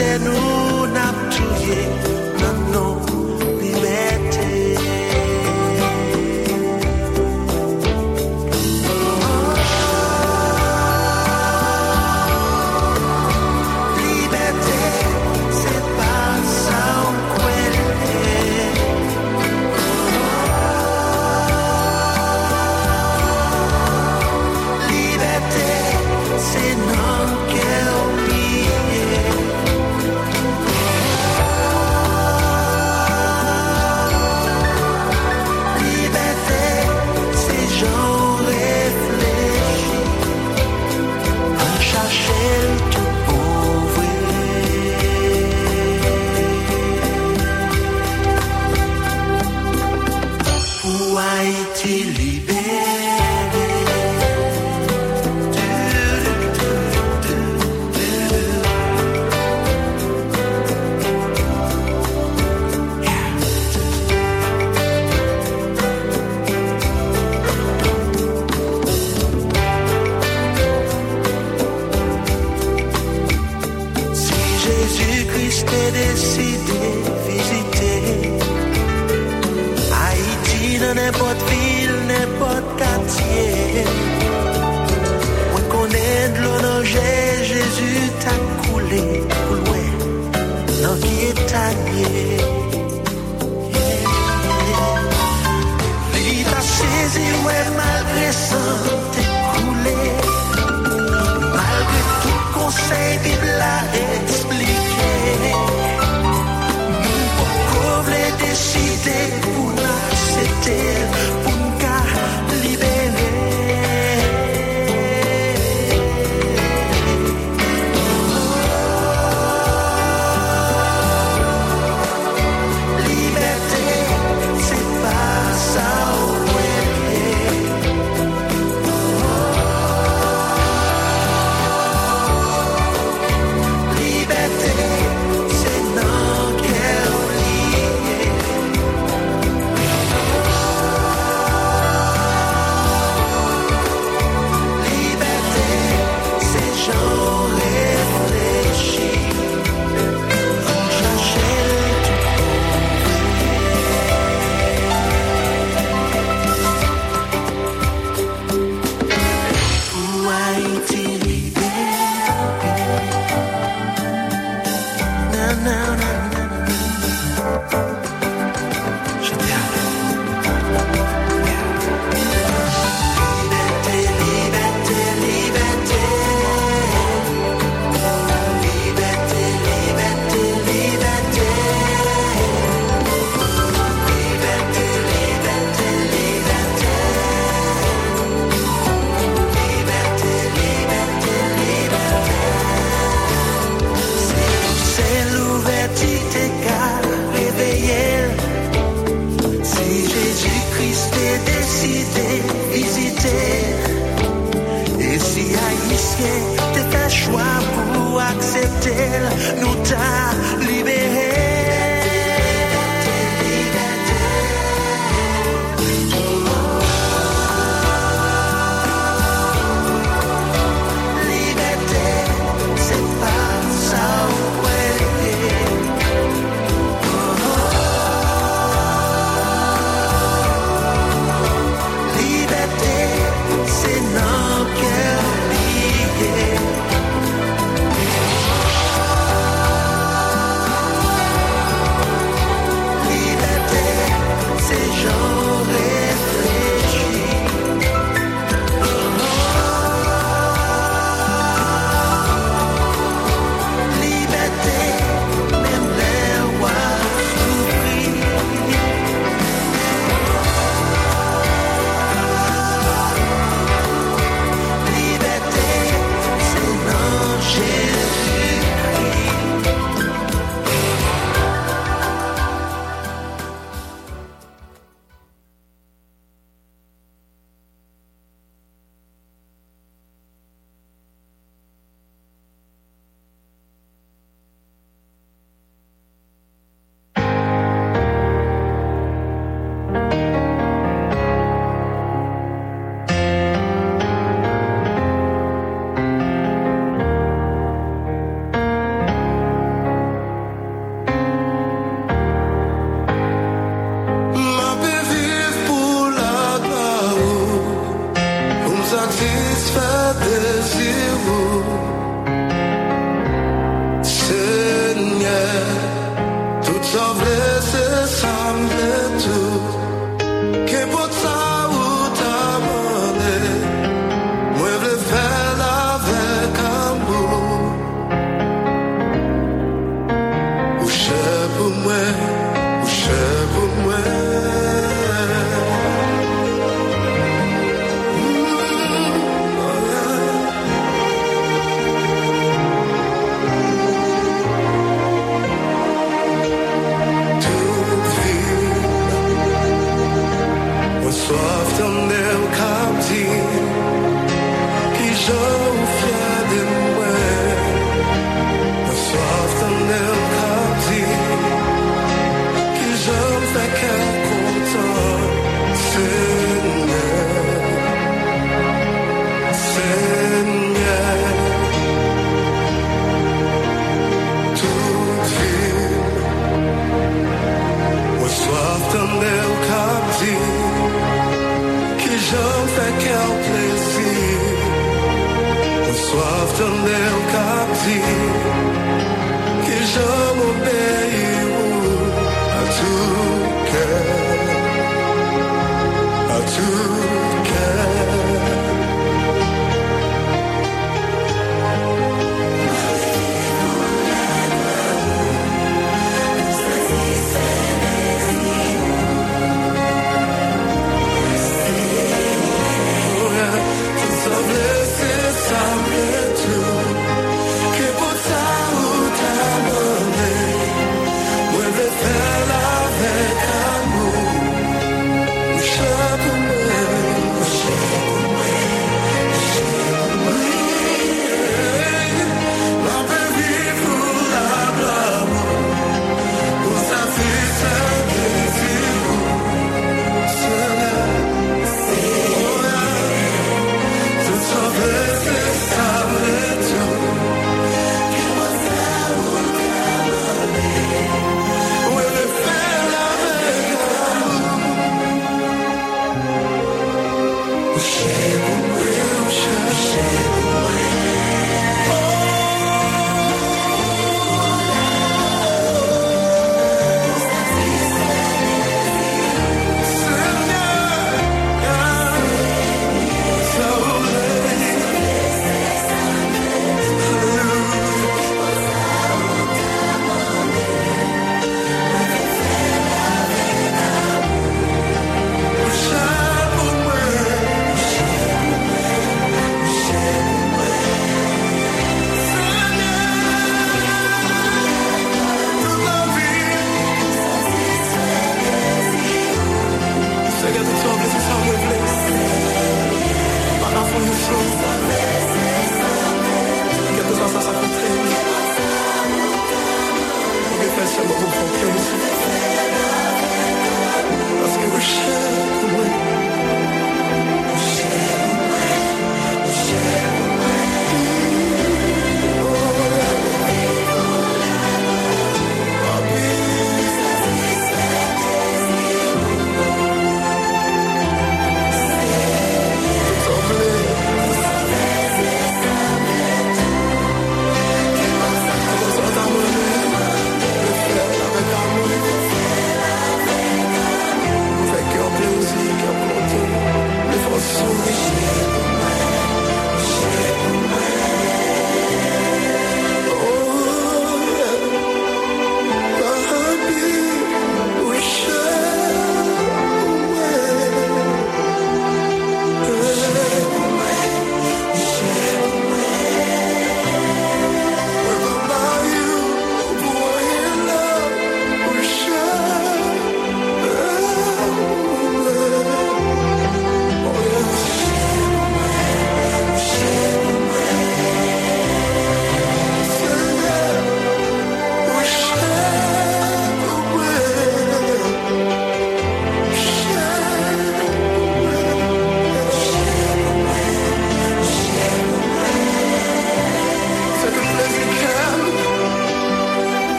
você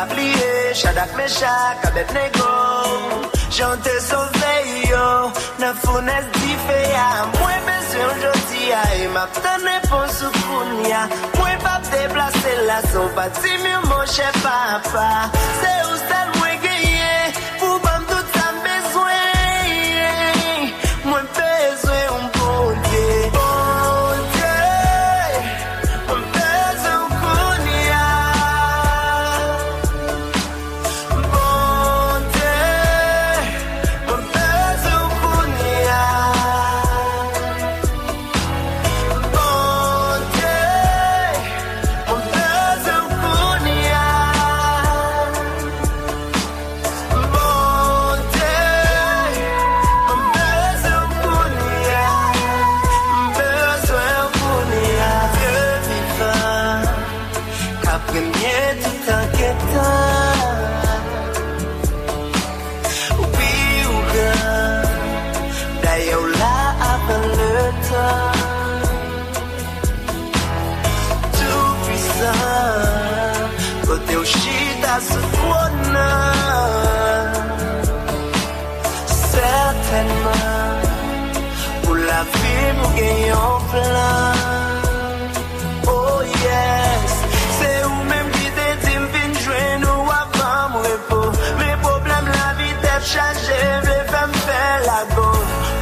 va plier, Shadak Meshak, Abednego. Jante sove yo, nan founes di feya. Mwen besyon joti ya, e map tane pon soukoun ya. Mwen pap deplase la, son pati mi mwen che papa. Se ou sel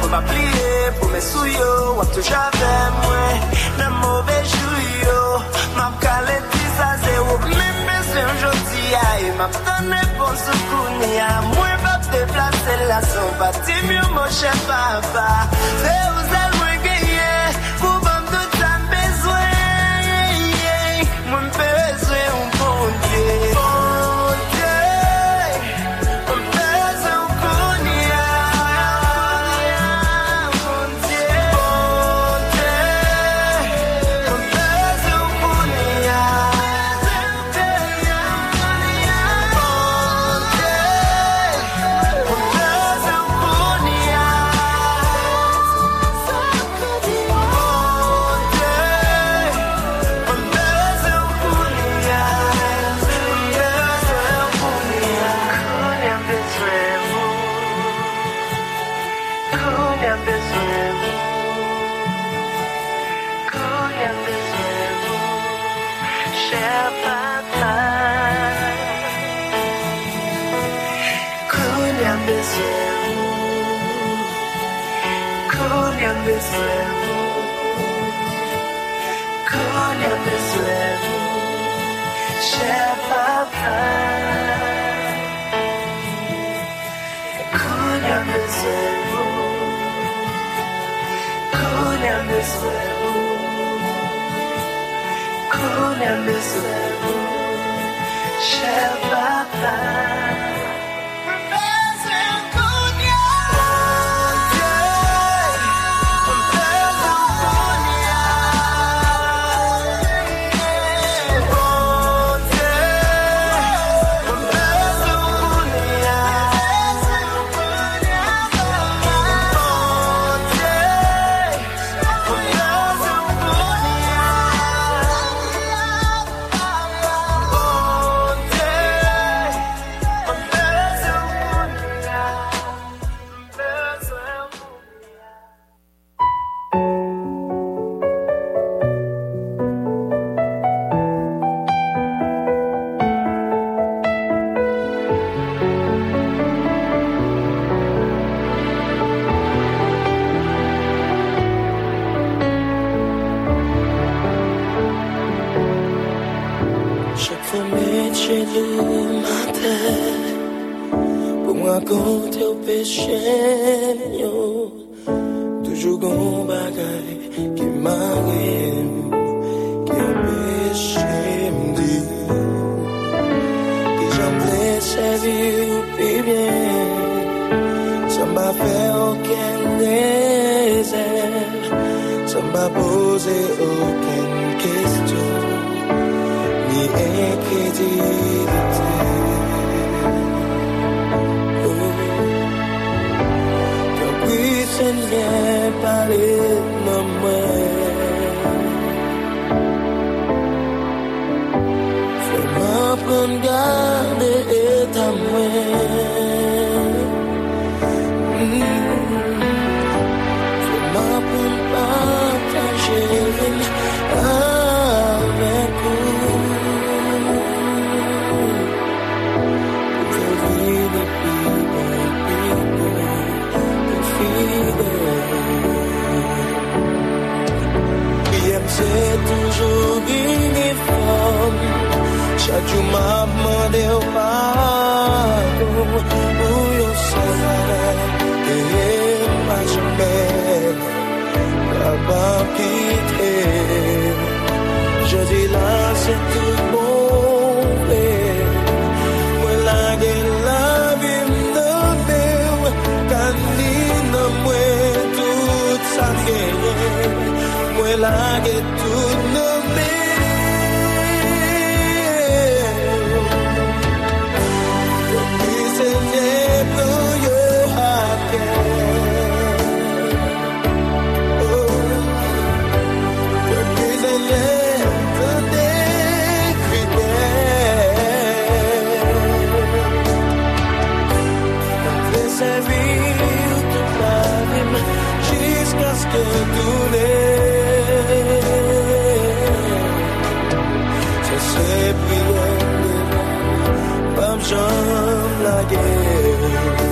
pa plie Promes ou yo, wap tou jave mwen Nan mouve jou yo Map kale pisa ze wop Mwen beswen joti ya E map tane pon soukouni ya Mwen pap la son Pati myo mwen che papa Ze ou Yem se toujou vini fòm Chak again.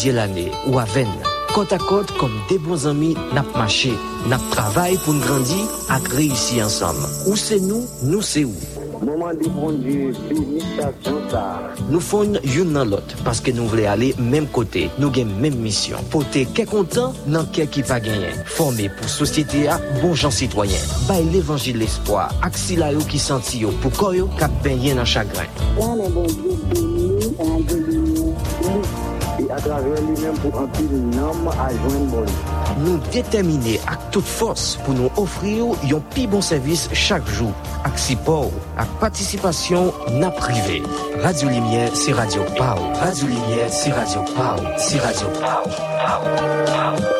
plizye lane ou aven. Kont a kont kom de bon zami nap mache, nap travay pou n grandi ak reisi ansam. Ou se nou, nou se ou. Mouman li bon diye, bini sa chan sa. Nou fon yon nan lot, paske nou vle ale menm kote, nou gen menm misyon. Pote ke kontan, nan ke ki pa genyen. Forme pou sosyete a, bon jan sitwayen. Bay l'evangil l'espoi, ak sila yo ki santi yo, pou koyo kap benyen nan chagren. Wan le bon diye, bini, an diye. travers lui-même pour un pile nom à joindre bon. Nou detemine ak tout fos pou nou ofri yo yon pi bon servis chak jou. Ak sipor, ak patisipasyon na prive. Radio Lumière, se radio pa ou. Radio Lumière, se radio pa ou. Se radio pa ou.